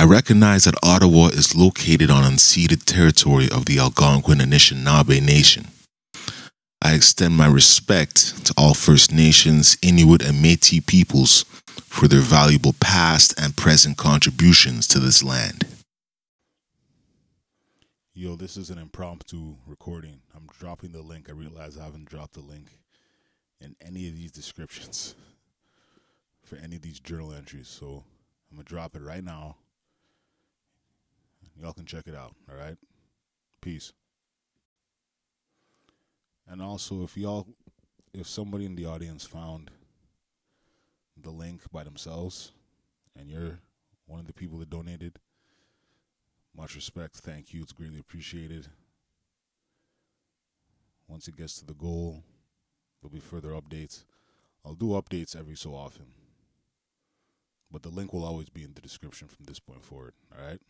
I recognize that Ottawa is located on unceded territory of the Algonquin Anishinaabe Nation. I extend my respect to all First Nations, Inuit, and Metis peoples for their valuable past and present contributions to this land. Yo, this is an impromptu recording. I'm dropping the link. I realize I haven't dropped the link in any of these descriptions for any of these journal entries. So I'm going to drop it right now. Y'all can check it out. All right. Peace. And also, if y'all, if somebody in the audience found the link by themselves and you're one of the people that donated, much respect. Thank you. It's greatly appreciated. Once it gets to the goal, there'll be further updates. I'll do updates every so often. But the link will always be in the description from this point forward. All right?